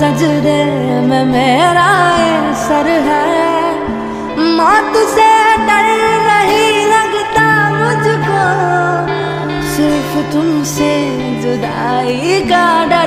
नजरे में मेरा ये सर है। मौत से डर नहीं लगता मुझको, सिर्फ़ तुमसे जुदाई का डर